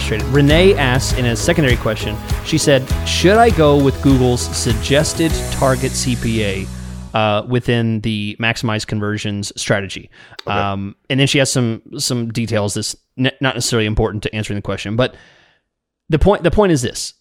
frustrated. Renee asks in a secondary question, she said, Should I go with Google's suggested target CPA uh, within the maximize conversions strategy? Okay. Um, and then she has some some details that's not necessarily important to answering the question. But the point the point is this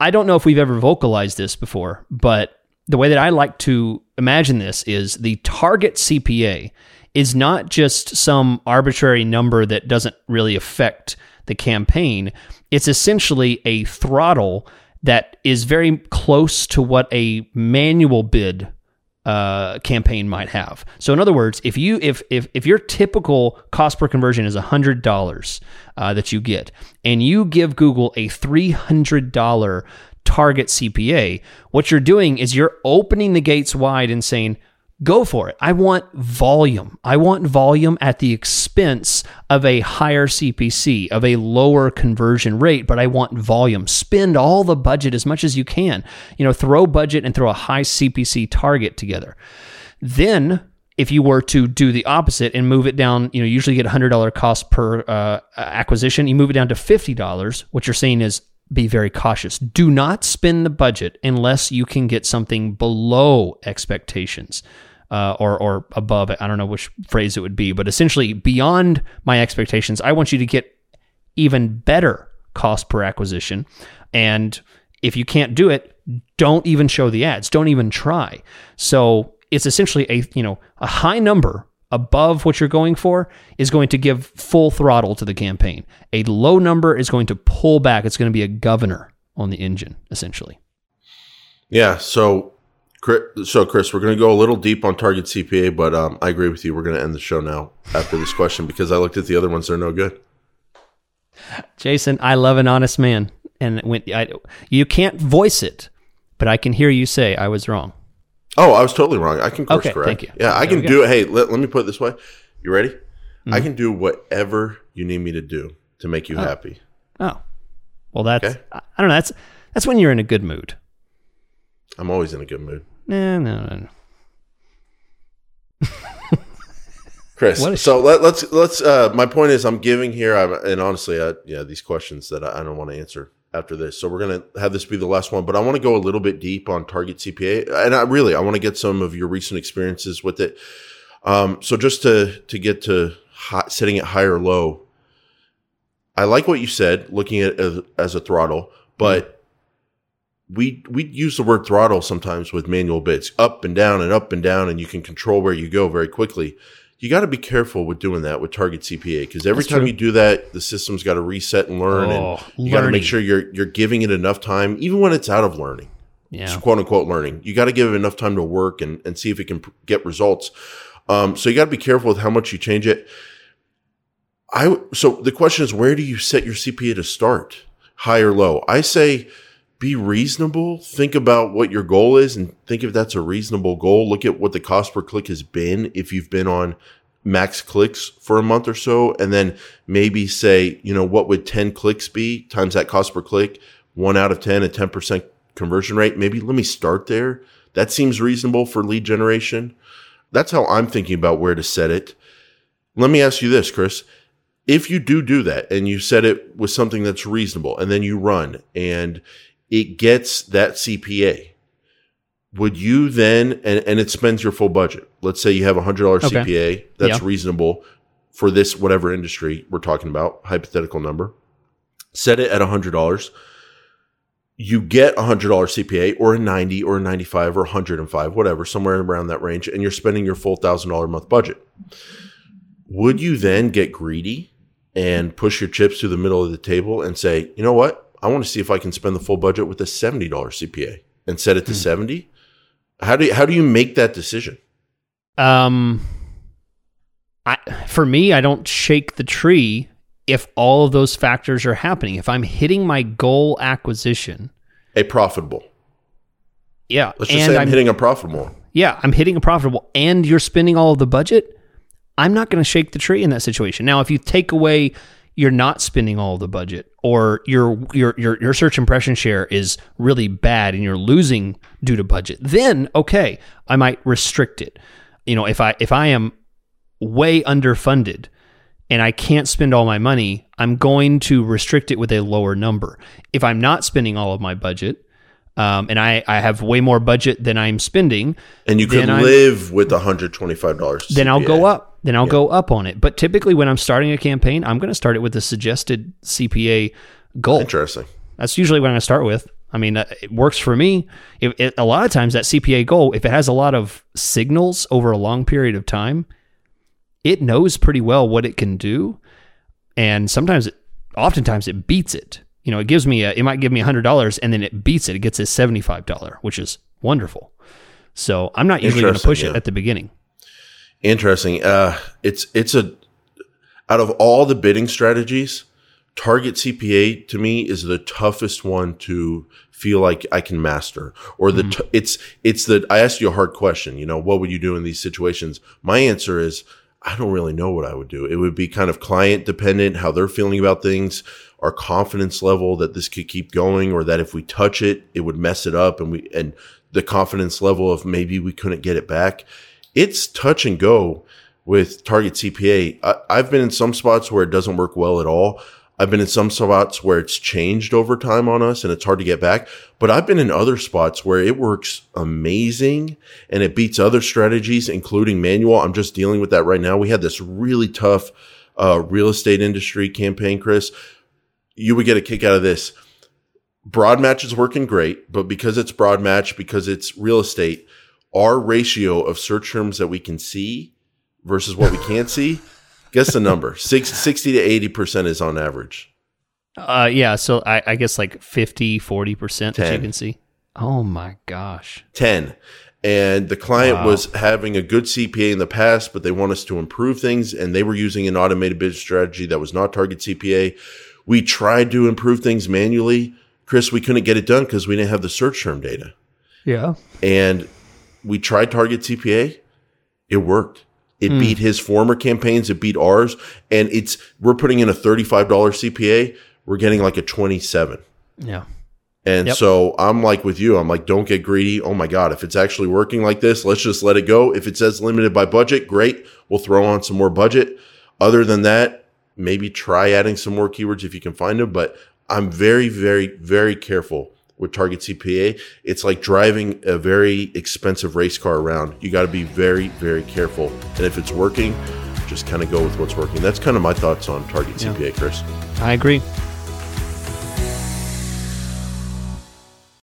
I don't know if we've ever vocalized this before, but the way that I like to imagine this is the target CPA is not just some arbitrary number that doesn't really affect the campaign. It's essentially a throttle that is very close to what a manual bid uh, campaign might have. So in other words, if you if if if your typical cost per conversion is hundred dollars uh, that you get, and you give Google a three hundred dollar target CPA, what you're doing is you're opening the gates wide and saying, go for it. I want volume. I want volume at the expense of a higher CPC, of a lower conversion rate, but I want volume. Spend all the budget as much as you can. You know, throw budget and throw a high CPC target together. Then if you were to do the opposite and move it down, you know, usually get $100 cost per uh, acquisition, you move it down to $50. What you're saying is be very cautious. Do not spend the budget unless you can get something below expectations. Uh, or or above. I don't know which phrase it would be, but essentially beyond my expectations. I want you to get even better cost per acquisition, and if you can't do it, don't even show the ads. Don't even try. So it's essentially a you know a high number above what you're going for is going to give full throttle to the campaign. A low number is going to pull back. It's going to be a governor on the engine, essentially. Yeah. So, so Chris, we're going to go a little deep on target CPA, but um, I agree with you. We're going to end the show now after this question because I looked at the other ones; they're no good. Jason, I love an honest man, and when I, you can't voice it, but I can hear you say I was wrong. Oh, I was totally wrong. I can course okay, correct. Thank you. Yeah, I can do it. Hey, let, let me put it this way. You ready? Mm-hmm. I can do whatever you need me to do to make you oh. happy. Oh, well, that's okay. I, I don't know. That's that's when you're in a good mood. I'm always in a good mood. No, no, no. Chris, so let, us let's, let's uh, my point is I'm giving here, I'm, and honestly, I, yeah, these questions that I, I don't want to answer after this. So we're going to have this be the last one, but I want to go a little bit deep on target CPA. And I really, I want to get some of your recent experiences with it. Um, so just to, to get to high, setting it high or low, I like what you said, looking at it as, as a throttle, but we, we use the word throttle sometimes with manual bids up and down and up and down, and you can control where you go very quickly you got to be careful with doing that with target CPA because every That's time true. you do that, the system's got to reset and learn, oh, and you got to make sure you're you're giving it enough time, even when it's out of learning, yeah. quote unquote learning. You got to give it enough time to work and and see if it can get results. Um, so you got to be careful with how much you change it. I so the question is, where do you set your CPA to start, high or low? I say be reasonable. Think about what your goal is and think if that's a reasonable goal. Look at what the cost per click has been if you've been on max clicks for a month or so. And then maybe say, you know, what would 10 clicks be times that cost per click? One out of 10, a 10% conversion rate. Maybe let me start there. That seems reasonable for lead generation. That's how I'm thinking about where to set it. Let me ask you this, Chris. If you do do that and you set it with something that's reasonable and then you run and it gets that CPA. Would you then, and, and it spends your full budget. Let's say you have a hundred dollar okay. CPA. That's yeah. reasonable for this whatever industry we're talking about. Hypothetical number. Set it at a hundred dollars. You get a hundred dollar CPA or a ninety or a ninety five or a hundred and five, whatever, somewhere around that range, and you're spending your full thousand dollar month budget. Would you then get greedy and push your chips to the middle of the table and say, you know what? I want to see if I can spend the full budget with a $70 CPA and set it to mm. 70. How do you, how do you make that decision? Um I for me, I don't shake the tree if all of those factors are happening. If I'm hitting my goal acquisition, a profitable. Yeah. Let's just say I'm, I'm hitting a profitable. Yeah, I'm hitting a profitable and you're spending all of the budget. I'm not going to shake the tree in that situation. Now, if you take away you're not spending all the budget or your your your your search impression share is really bad and you're losing due to budget then okay i might restrict it you know if i if i am way underfunded and I can't spend all my money, I'm going to restrict it with a lower number. If I'm not spending all of my budget, um, and I, I have way more budget than I'm spending, and you could live with $125. Then I'll go up. Then I'll yeah. go up on it. But typically, when I'm starting a campaign, I'm going to start it with a suggested CPA goal. Interesting. That's usually what I'm going to start with. I mean, uh, it works for me. If it, a lot of times that CPA goal, if it has a lot of signals over a long period of time, it knows pretty well what it can do, and sometimes, it, oftentimes, it beats it. You know, it gives me a, it might give me hundred dollars, and then it beats it. It gets a seventy five dollar, which is wonderful. So I'm not usually going to push yeah. it at the beginning. Interesting. Uh, it's it's a out of all the bidding strategies, target CPA to me is the toughest one to feel like I can master or the, mm-hmm. t- it's, it's the, I asked you a hard question, you know, what would you do in these situations? My answer is, I don't really know what I would do. It would be kind of client dependent, how they're feeling about things, our confidence level that this could keep going, or that if we touch it, it would mess it up and we, and the confidence level of maybe we couldn't get it back. It's touch and go with target CPA. I, I've been in some spots where it doesn't work well at all. I've been in some spots where it's changed over time on us and it's hard to get back. But I've been in other spots where it works amazing and it beats other strategies, including manual. I'm just dealing with that right now. We had this really tough uh, real estate industry campaign, Chris. You would get a kick out of this. Broad match is working great, but because it's broad match, because it's real estate, our ratio of search terms that we can see versus what we can't see Guess the number. Six, 60 to 80% is on average. Uh, yeah. So I, I guess like 50, 40% that you can see. Oh my gosh. 10. And the client wow. was having a good CPA in the past, but they want us to improve things. And they were using an automated bid strategy that was not target CPA. We tried to improve things manually. Chris, we couldn't get it done because we didn't have the search term data. Yeah. And we tried target CPA. It worked. It mm. beat his former campaigns. It beat ours. And it's, we're putting in a $35 CPA. We're getting like a 27. Yeah. And yep. so I'm like with you, I'm like, don't get greedy. Oh my God, if it's actually working like this, let's just let it go. If it says limited by budget, great. We'll throw on some more budget. Other than that, maybe try adding some more keywords if you can find them. But I'm very, very, very careful with Target CPA, it's like driving a very expensive race car around. You got to be very, very careful. And if it's working, just kind of go with what's working. That's kind of my thoughts on Target CPA, Chris. I agree.